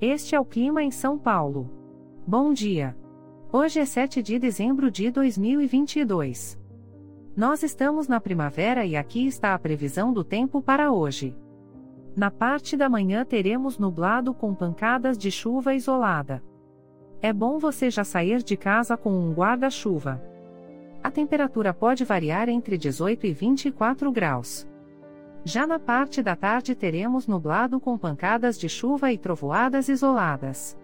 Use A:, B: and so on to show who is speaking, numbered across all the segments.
A: Este é o clima em São Paulo. Bom dia. Hoje é 7 de dezembro de 2022. Nós estamos na primavera e aqui está a previsão do tempo para hoje. Na parte da manhã teremos nublado com pancadas de chuva isolada. É bom você já sair de casa com um guarda-chuva. A temperatura pode variar entre 18 e 24 graus. Já na parte da tarde teremos nublado com pancadas de chuva e trovoadas isoladas.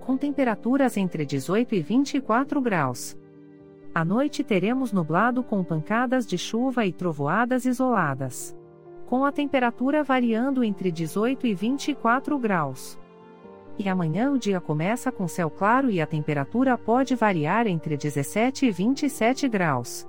A: Com temperaturas entre 18 e 24 graus. À noite teremos nublado com pancadas de chuva e trovoadas isoladas. Com a temperatura variando entre 18 e 24 graus. E amanhã o dia começa com céu claro e a temperatura pode variar entre 17 e 27 graus.